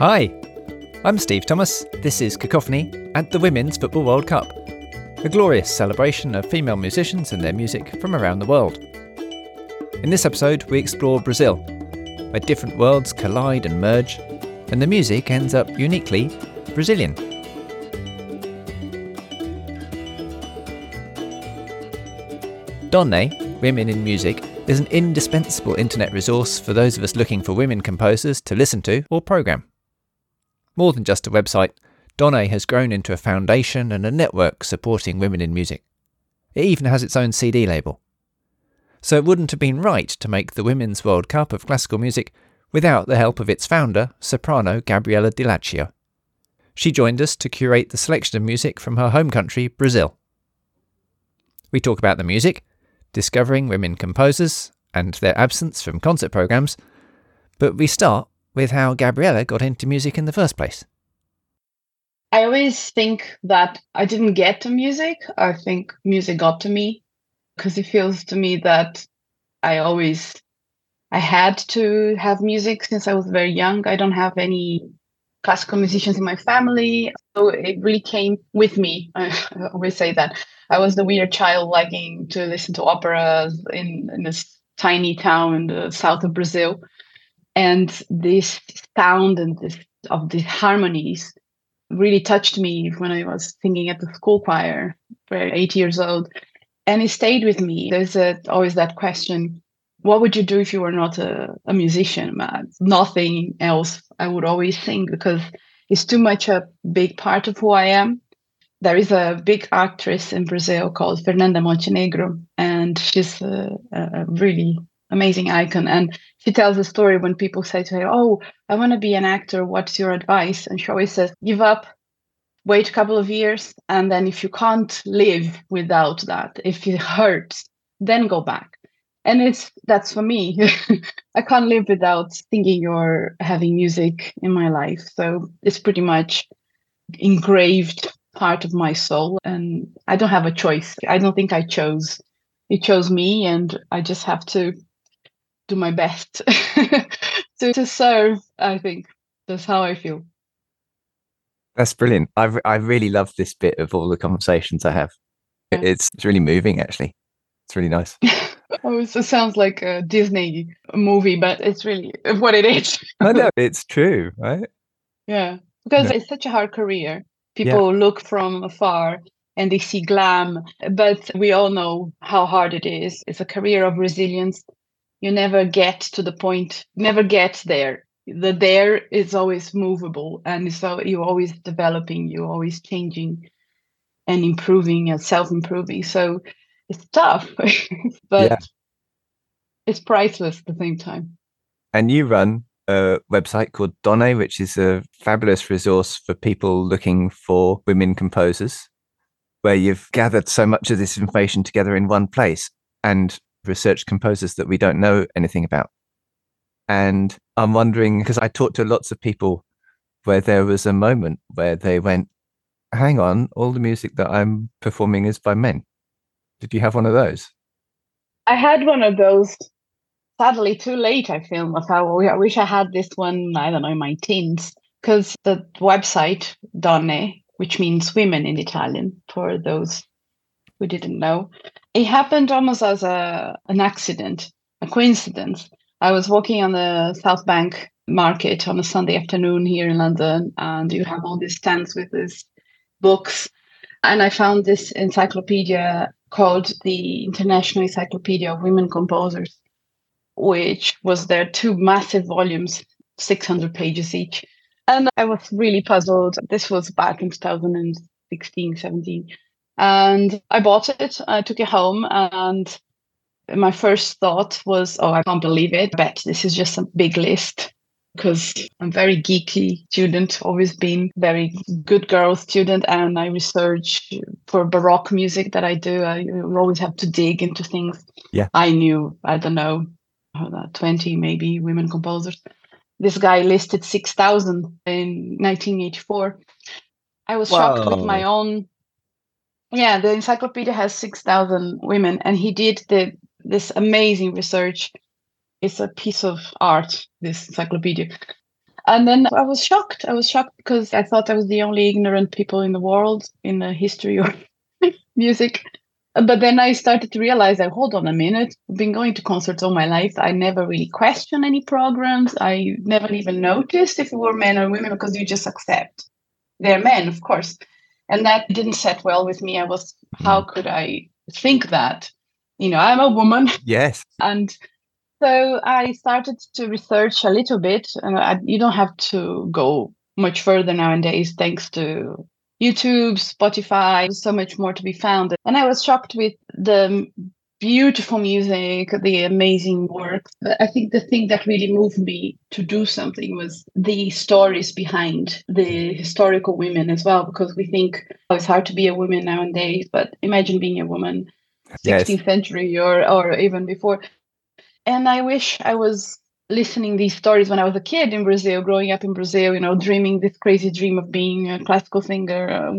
Hi, I'm Steve Thomas. This is Cacophony at the Women's Football World Cup, a glorious celebration of female musicians and their music from around the world. In this episode, we explore Brazil, where different worlds collide and merge, and the music ends up uniquely Brazilian. Donne, Women in Music, is an indispensable internet resource for those of us looking for women composers to listen to or program. More than just a website, Donne has grown into a foundation and a network supporting women in music. It even has its own CD label. So it wouldn't have been right to make the Women's World Cup of classical music without the help of its founder, soprano Gabriella Di Laccio. She joined us to curate the selection of music from her home country, Brazil. We talk about the music, discovering women composers, and their absence from concert programs, but we start with how Gabriella got into music in the first place. I always think that I didn't get to music. I think music got to me because it feels to me that I always I had to have music since I was very young. I don't have any classical musicians in my family, so it really came with me. I always say that I was the weird child liking to listen to operas in, in this tiny town in the south of Brazil, and this sound and this of these harmonies really touched me when I was singing at the school choir, for eight years old, and it stayed with me. There's a, always that question: What would you do if you were not a, a musician? Uh, nothing else. I would always sing because it's too much a big part of who I am. There is a big actress in Brazil called Fernanda Montenegro, and she's a, a really amazing icon. And she tells a story when people say to her, Oh, I want to be an actor. What's your advice? And she always says, Give up, wait a couple of years. And then if you can't live without that, if it hurts, then go back. And it's that's for me. I can't live without singing or having music in my life. So it's pretty much engraved part of my soul. And I don't have a choice. I don't think I chose. It chose me, and I just have to do my best to, to serve i think. That's how i feel. That's brilliant. I i really love this bit of all the conversations i have. Yeah. it's, it's really moving actually. It's really nice. Oh it sounds like a disney movie but it's really what it is. I know. It's true right? Yeah. Because it's such a hard career. People yeah. look from afar and they see glam but we all know how hard it is. It's a career of resilience you never get to the point never get there the there is always movable and so you're always developing you're always changing and improving and self-improving so it's tough but yeah. it's priceless at the same time and you run a website called Donne, which is a fabulous resource for people looking for women composers, where you've gathered so much of this information together in one place. And research composers that we don't know anything about. And I'm wondering, because I talked to lots of people where there was a moment where they went, hang on, all the music that I'm performing is by men. Did you have one of those? I had one of those. Sadly, too late. I feel. I wish I had this one. I don't know, my teens, because the website Donne, which means women in Italian, for those who didn't know, it happened almost as a an accident, a coincidence. I was walking on the South Bank market on a Sunday afternoon here in London, and you have all these stands with these books. And I found this encyclopedia called the International Encyclopedia of Women Composers, which was there two massive volumes, 600 pages each. And I was really puzzled. This was back in 2016, 17. And I bought it, I took it home, and my first thought was, oh, I can't believe it. I bet this is just a big list because I'm very geeky student, always been very good girl student, and I research for Baroque music that I do. I always have to dig into things. Yeah. I knew, I don't know, 20 maybe women composers. This guy listed 6,000 in 1984. I was shocked with my own yeah, the encyclopedia has 6,000 women, and he did the this amazing research. It's a piece of art, this encyclopedia. And then I was shocked. I was shocked because I thought I was the only ignorant people in the world in the history of music. But then I started to realize that, hold on a minute, I've been going to concerts all my life. I never really questioned any programs. I never even noticed if it were men or women because you just accept they're men, of course. And that didn't set well with me. I was, how could I think that? You know, I'm a woman. Yes. And so I started to research a little bit, and I, you don't have to go much further nowadays, thanks to YouTube, Spotify, so much more to be found. And I was shocked with the beautiful music, the amazing work. I think the thing that really moved me to do something was the stories behind the historical women as well, because we think oh, it's hard to be a woman nowadays, but imagine being a woman 16th yes. century or, or even before. And I wish I was listening these stories when I was a kid in Brazil, growing up in Brazil, you know, dreaming this crazy dream of being a classical singer uh,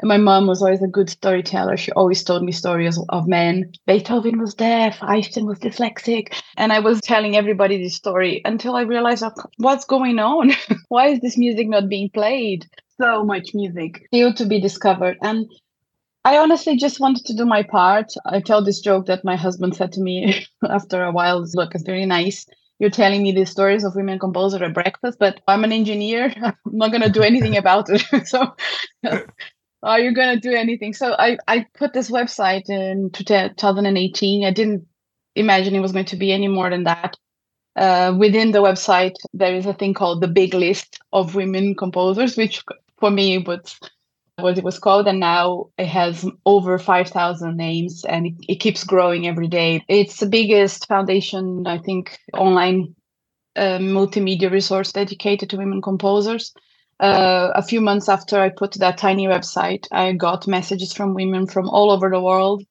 when my mom was always a good storyteller. She always told me stories of men. Beethoven was deaf, Einstein was dyslexic. And I was telling everybody this story until I realized oh, what's going on? Why is this music not being played? So much music still to be discovered. And I honestly just wanted to do my part. I tell this joke that my husband said to me after a while look, it's very nice. You're telling me these stories of women composers at breakfast, but I'm an engineer. I'm not going to do anything about it. so, are you going to do anything? So, I, I put this website in 2018. I didn't imagine it was going to be any more than that. Uh, within the website, there is a thing called the big list of women composers, which for me was what it was called and now it has over 5000 names and it, it, keeps growing every day it's the biggest foundation i think online uh, multimedia resource dedicated to women composers uh, a few months after i put that tiny website i got messages from women from all over the world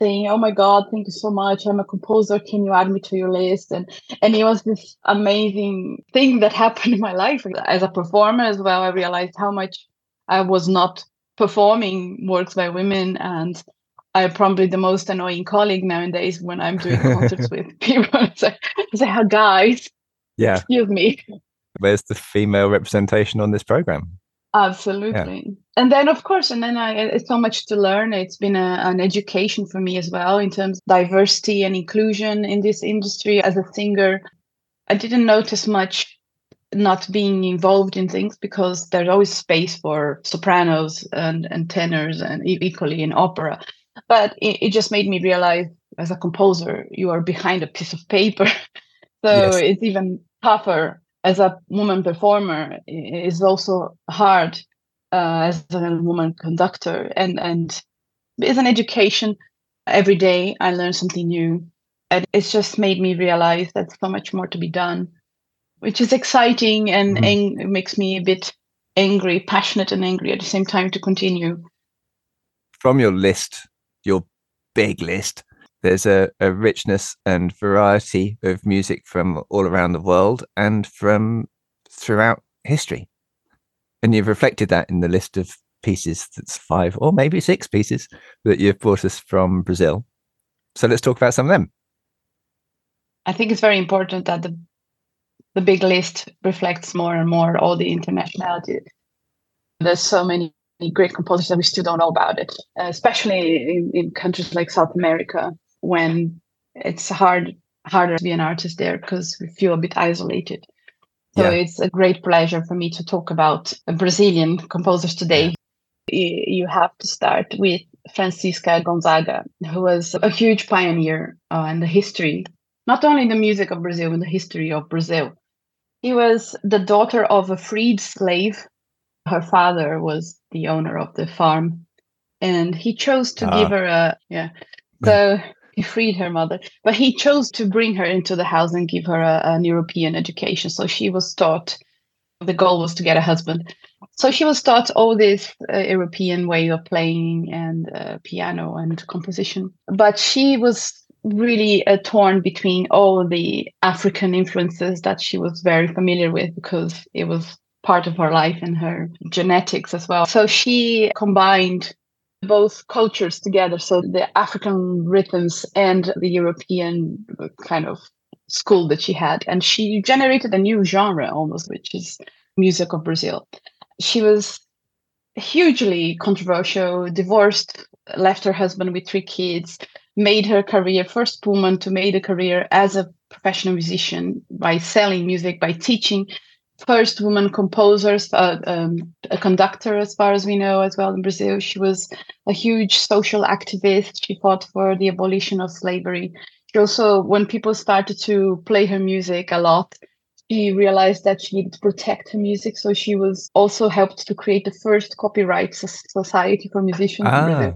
saying oh my god thank you so much. I'm a composer. Can you add me to your list? And and it was this amazing thing that happened in my life. As a performer as well i realized how much I was not performing works by women. And I'm probably the most annoying colleague nowadays when I'm doing concerts with people. Say, oh, guys, yeah, excuse me. Where's the female representation on this program? Absolutely. Yeah. And then, of course, and then I, it's so much to learn. It's been a, an education for me as well in terms of diversity and inclusion in this industry. As a singer, I didn't notice much not being involved in things because there's always space for sopranos and, and tenors and equally in opera. But it, it just made me realize as a composer, you are behind a piece of paper. so yes. it's even tougher as a woman performer. is also hard uh, as a woman conductor. And, and it's an education. Every day I learn something new. And it's just made me realize that so much more to be done which is exciting and mm-hmm. ang- makes me a bit angry, passionate and angry at the same time to continue. From your list, your big list, there's a, a richness and variety of music from all around the world and from throughout history. And you've reflected that in the list of pieces that's five or maybe six pieces that you've brought us from Brazil. So let's talk about some of them. I think it's very important that the the big list reflects more and more all the internationality. There's so many great composers that we still don't know about it, especially in, in countries like South America when it's hard harder to be an artist there because we feel a bit isolated. So yeah. it's a great pleasure for me to talk about Brazilian composers today. You, have to start with Francisca Gonzaga, who was a huge pioneer uh, in the history, not only in the music of Brazil, in the history of Brazil. He was the daughter of a freed slave. Her father was the owner of the farm, and he chose to give ah. her a yeah. So he freed her mother, but he chose to bring her into the house and give her a, an European education. So she was taught. The goal was to get a husband. So she was taught all this uh, European way of playing and uh, piano and composition. But she was really uh, torn between all the African influences that she was very familiar with because it was part of her life and her genetics as well. So she combined both cultures together. So the African rhythms and the European kind of school that she had. And she generated a new genre almost, which is music of Brazil. She was hugely controversial, divorced, left her husband with three kids, made her career, first woman to made a career as a professional musician by selling music, by teaching. First woman composer, uh, um, a conductor, as far as we know, as well in Brazil. She was a huge social activist. She fought for the abolition of slavery. She also, when people started to play her music a lot, she realized that she needed to protect her music. So she was also helped to create the first copyright society for musicians ah. in Brazil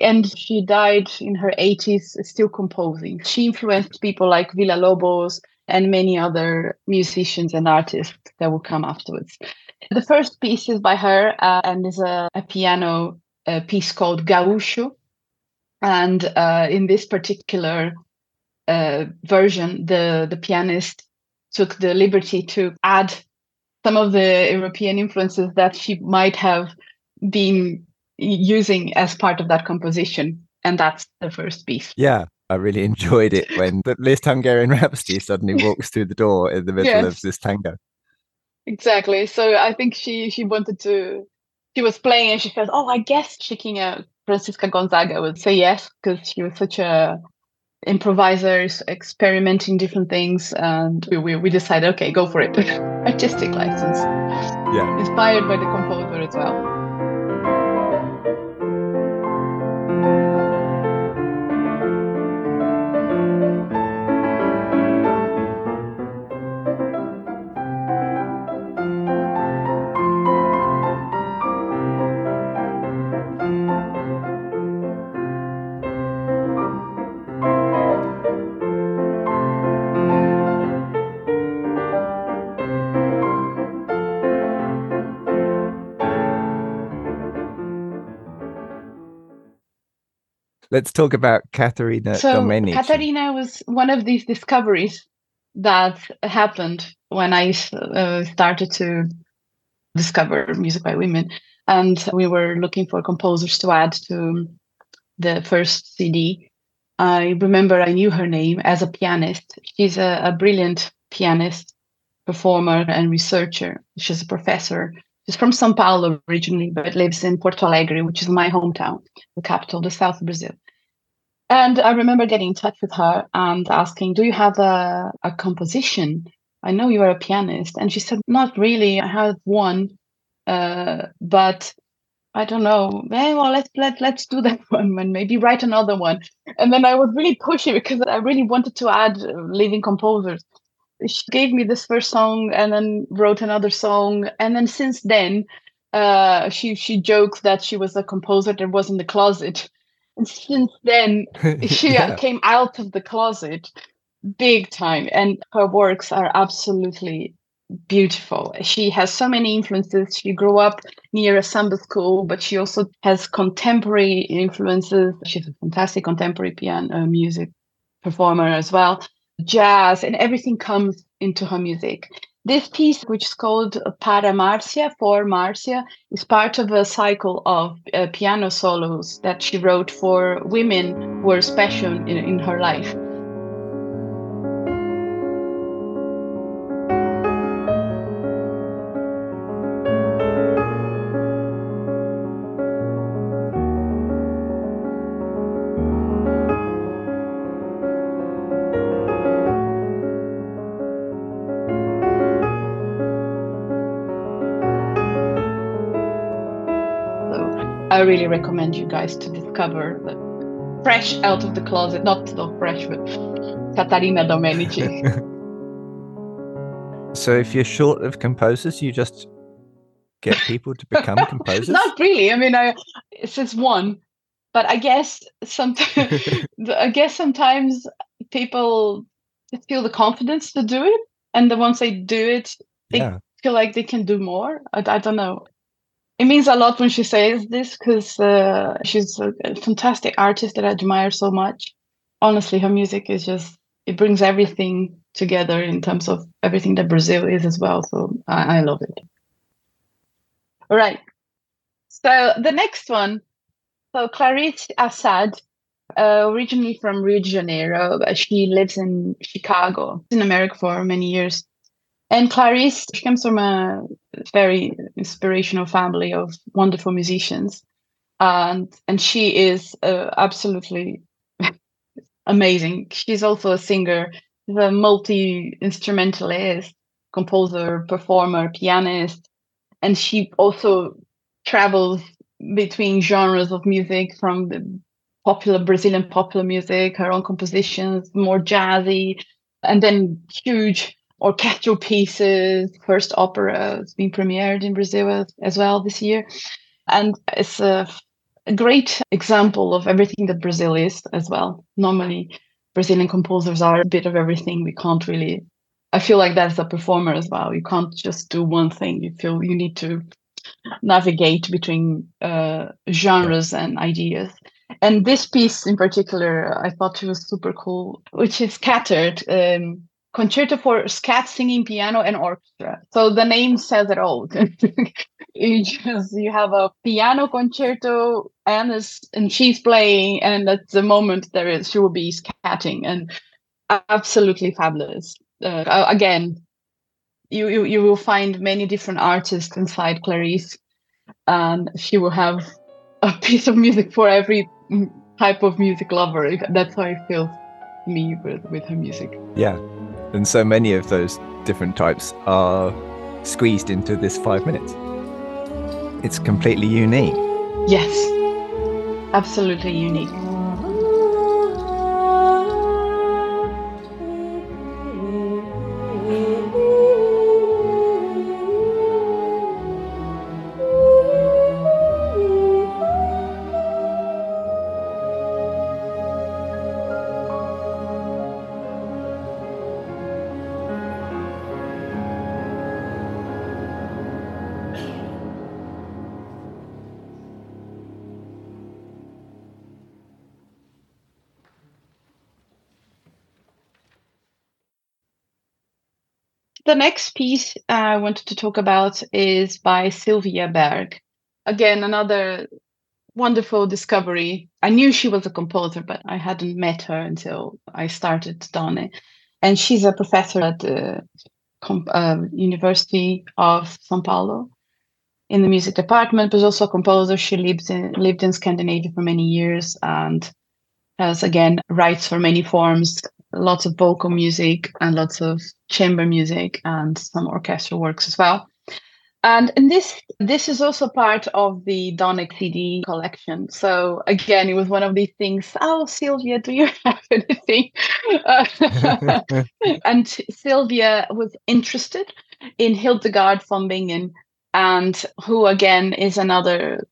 and she died in her 80s still composing. She influenced people like Villa Lobos and many other musicians and artists that will come afterwards. The first piece is by her uh, and is a, a piano a piece called Gaúcho. And uh, in this particular uh, version, the, the pianist took the liberty to add some of the European influences that she might have been using as part of that composition. And that's the first piece. Yeah. I really enjoyed it when the Liszt Hungarian Rhapsody suddenly walks through the door in the middle yes. of this tango. Exactly. So I think she she wanted to she was playing and she felt, oh, I guess Chiquinha Francisca Gonzaga would say yes because she was such a improviser, experimenting different things, and we, we, we decided, okay, go for it. Artistic license. Yeah. Inspired by the composer as well. Let's talk about Catarina so Domenici. Catarina was one of these discoveries that happened when I uh, started to discover music by women. And we were looking for composers to add to the first CD. I remember I knew her name as a pianist. She's a, a brilliant pianist, performer, and researcher. She's a professor She's from São Paulo originally, but lives in Porto Alegre, which is my hometown, the capital, the south of Brazil. And I remember getting in touch with her and asking, Do you have a, a composition? I know you are a pianist. And she said, Not really. I have one, uh, but I don't know. Eh, well, let's let let's do that one and maybe write another one. And then I was really pushy because I really wanted to add living composers she gave me this first song and then wrote another song. And then since then uh, she she jokes that she was a composer that was in the closet. And since then she yeah. came out of the closet big time. And her works are absolutely beautiful. She has so many influences. She grew up near a samba school but she also has contemporary influences. She's a fantastic contemporary piano uh, music performer as well jazz, and everything comes into her music. This piece, which is called Para Marcia, for Marcia, is part of a cycle of uh, piano solos that she wrote for women who were special in, in her life. I really recommend you guys to discover the fresh out of the closet, not so fresh, but Catarina Domenici. so if you're short of composers, you just get people to become composers? not really. I mean, I it's just one, but I guess sometimes I guess sometimes people feel the confidence to do it, and then once they do it, they yeah. feel like they can do more. I, I don't know it means a lot when she says this because uh, she's a, fantastic artist that I admire so much. Honestly, her music is just it brings everything together in terms of everything that Brazil is as well. So I, I love it. All right. So the next one, so Clarice Assad uh, originally from Rio de Janeiro. But she lives in Chicago, in America for many years. And Clarice, she comes from a very inspirational family of wonderful musicians. And, and she is uh, absolutely amazing. She's also a singer, a multi instrumentalist, composer, performer, pianist. And she also travels between genres of music from the popular Brazilian popular music, her own compositions, more jazzy, and then huge orchestral pieces, first opera has been premiered in Brazil as, as well this year. And it's a, a, great example of everything that Brazil is as well. Normally, Brazilian composers are a bit of everything. We can't really, I feel like that's a performer as well. You can't just do one thing. You feel you need to navigate between uh, genres and ideas. And this piece in particular, I thought it was super cool, which is scattered. Um, concerto for scat singing piano and orchestra. So the name says it all. You just you have a piano concerto and this, and she's playing and at the moment there is she will be scatting and absolutely fabulous. Uh, again you, you you will find many different artists inside clarice and she will have a piece of music for every type of music lover. That's how i feel me with, with her music. Yeah and so many of those different types are squeezed into this five minutes. It's completely unique. Yes, absolutely unique. The next piece I wanted to talk about is by Silvia Berg. Again, another wonderful discovery. I knew she was a composer, but I hadn't met her until I started Donne. And she's a professor at the uh, University of São Paulo in the music department, but also a composer. She lived in lived in Scandinavia for many years and has again writes for many forms, lots of vocal music and lots of chamber music and some orchestral works as well. And, and this this is also part of the Donick CD collection. So again, it was one of these things. Oh, Silvia, do you have anything? Uh, and Silvia was interested in Hildegard von Bingen, and who again is another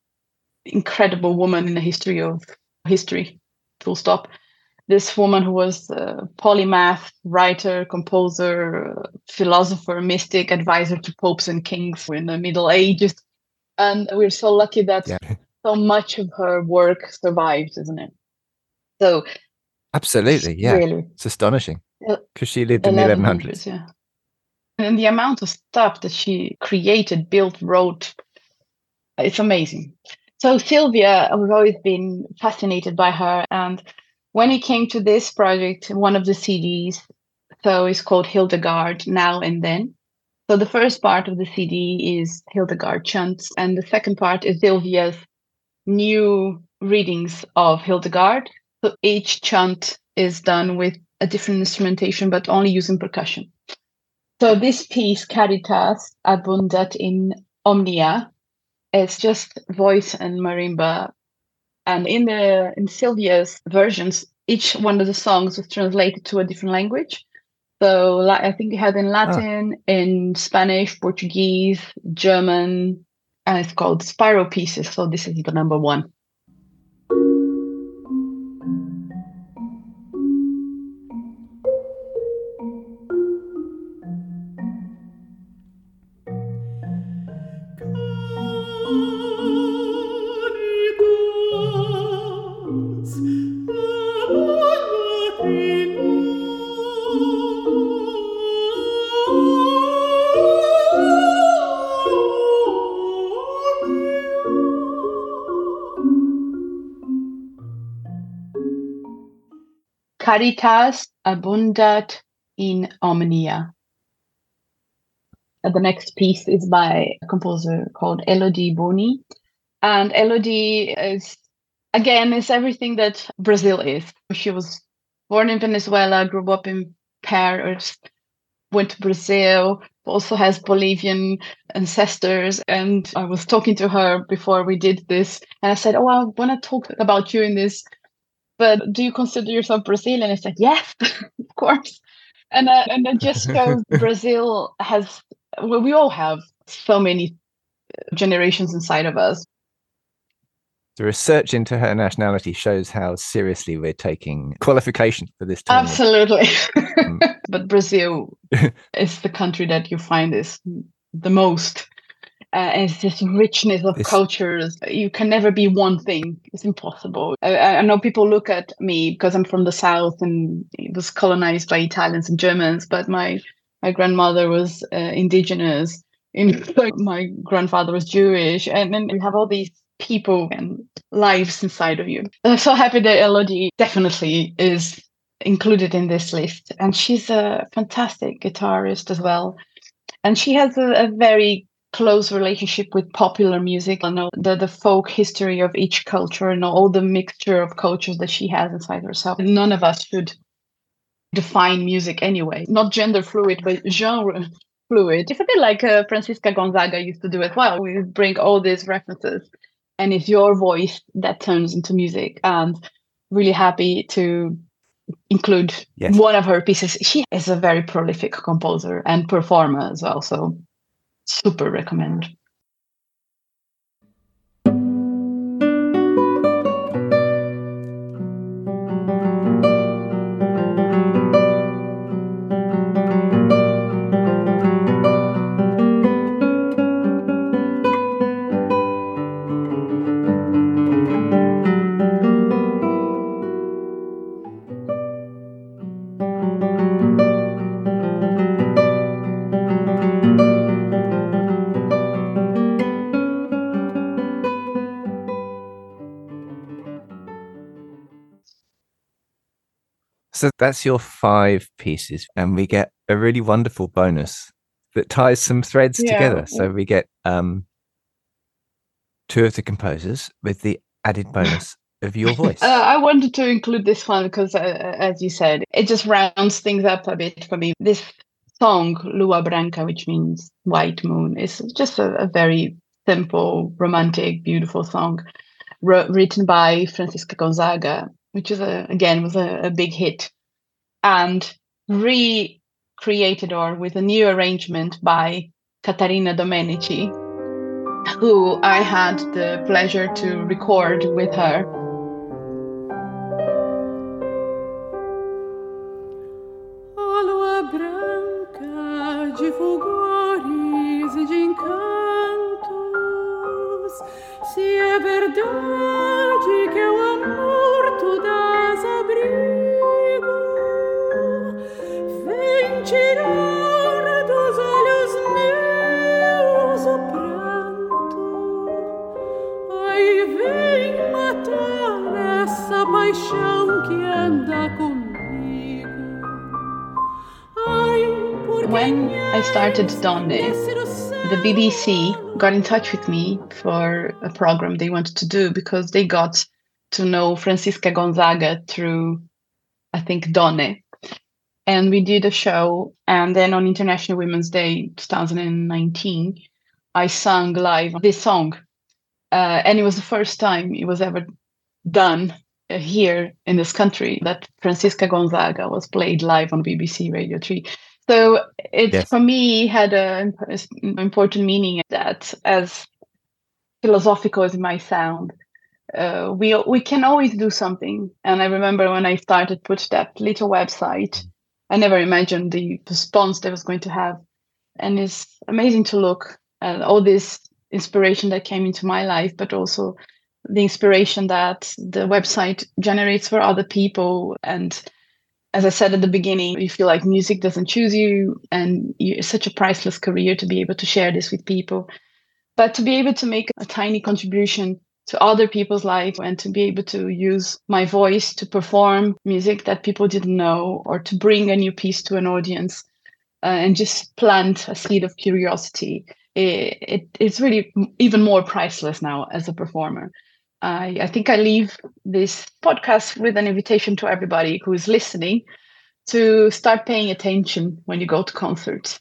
incredible woman in the history of history. Full stop this woman who was a polymath, writer, composer, philosopher, mystic, advisor to popes and kings in the Middle Ages. And we're so lucky that yeah. so much of her work survives, isn't it? So, absolutely, yeah, really, it's astonishing uh, because she lived in the 1100s. Yeah, and the amount of stuff that she created, built, wrote, it's amazing. So Silvia, I've always been fascinated by her, and when it came to this project, one of the CDs, so it's called Hildegard Now and Then. So the first part of the CD is Hildegard chants, and the second part is Silvia's new readings of Hildegard. So each chant is done with a different instrumentation, but only using percussion. So this piece, Caritas Abundat in Omnia, it's just voice and marimba and in the in Silvia's versions, each one of the songs was translated to a different language. So I think it had in Latin, ah. in Spanish, Portuguese, German, and it's called Spiral Pieces. So this is the number one. Caritas abundat in omnia. the next piece is by a composer called Elodie Bouny. And Elodie is, again, is everything that Brazil is. She was born in Venezuela, grew up in Paris, went to Brazil, also has Bolivian ancestors. And I was talking to her before we did this, and I said, Oh, I want to talk about you in this, but do you consider yourself Brazilian? I said, Yes, of course. And, uh, and it just goes, Brazil has, well, we all have so many generations inside of us. The research into her nationality shows how seriously we're taking qualification for this tournament. Absolutely. Mm. but Brazil is the country that you find is the most. Uh, and it's this richness of this... cultures. You can never be one thing. It's impossible. I, I, know people look at me because I'm from the south and it was colonized by Italians and Germans, but my my grandmother was uh, indigenous. In, my grandfather was Jewish, and then you have all these people and lives inside of you. I'm so happy that Elodie definitely is included in this list. And she's a fantastic guitarist as well. And she has a, a very close relationship with popular music. and know the, the folk history of each culture and all the mixture of cultures that she has inside herself. None of us should define music anyway, not gender fluid, but genre fluid. It's a bit like uh, Francisca Gonzaga used to do as well. We bring all these references and it's your voice that turns into music and really happy to include yes. one of her pieces she is a very prolific composer and performer as well so super recommend So that's your five pieces, and we get a really wonderful bonus that ties some threads yeah. together. So we get um, two of the composers with the added bonus of your voice. Uh, I wanted to include this one because, uh, as you said, it just rounds things up a bit for me. This song, Lua Branca, which means white moon, is just a, a very simple, romantic, beautiful song written by Francisca Gonzaga which is a, again was a, a big hit, and recreated or with a new arrangement by Catarina Domenici, who I had the pleasure to record with her. When I started Donne, the BBC got in touch with me for a program they wanted to do because they got to know Francisca Gonzaga through, I think, Donne. And we did a show. And then on International Women's Day 2019, I sang live this song. Uh, and it was the first time it was ever done Uh, here in this country that Francisca Gonzaga was played live on BBC Radio 3. So it yes. for me had an mm, important meaning that as philosophical as it might sound, uh, we we can always do something. And I remember when I started put that little website, mm-hmm. I never imagined the response that was going to have. And it's amazing to look at all this inspiration that came into my life, but also the inspiration that the website generates for other people. And as I said at the beginning, you feel like music doesn't choose you, and it's such a priceless career to be able to share this with people. But to be able to make a tiny contribution to other people's life and to be able to use my voice to perform music that people didn't know or to bring a new piece to an audience uh, and just plant a seed of curiosity. It, it, it's really even more priceless now as a performer. I, I think I leave this podcast with an invitation to everybody who is listening to start paying attention when you go to concerts,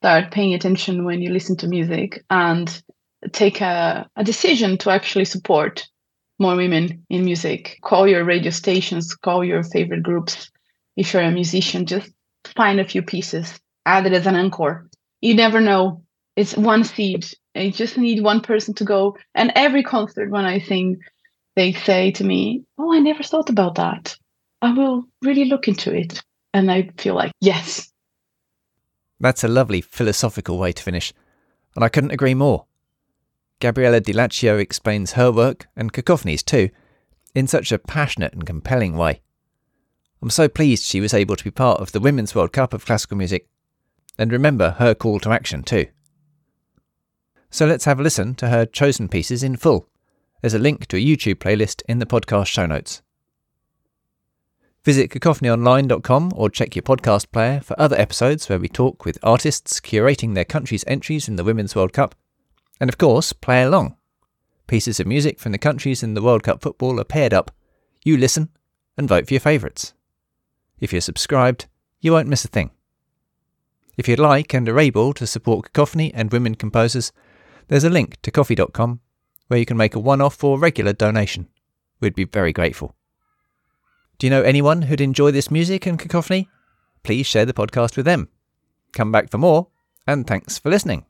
start paying attention when you listen to music, and take a, a decision to actually support more women in music. Call your radio stations, call your favorite groups. If you're a musician, just find a few pieces, add it as an encore. You never know. It's one seed. You just need one person to go. And every concert, when I sing, they say to me, Oh, I never thought about that. I will really look into it. And I feel like, yes. That's a lovely philosophical way to finish. And I couldn't agree more. Gabriella Di Laccio explains her work, and Cacophonies too, in such a passionate and compelling way. I'm so pleased she was able to be part of the Women's World Cup of Classical Music, and remember her call to action too. So let's have a listen to her chosen pieces in full. There's a link to a YouTube playlist in the podcast show notes. Visit cacophonyonline.com or check your podcast player for other episodes where we talk with artists curating their country's entries in the Women's World Cup and of course, play along. Pieces of music from the countries in the World Cup football are paired up. You listen and vote for your favourites. If you're subscribed, you won't miss a thing. If you'd like and are able to support Cacophony and women composers, there's a link to ko-fi.com where you can make a one off or regular donation. We'd be very grateful. Do you know anyone who'd enjoy this music and Cacophony? Please share the podcast with them. Come back for more, and thanks for listening.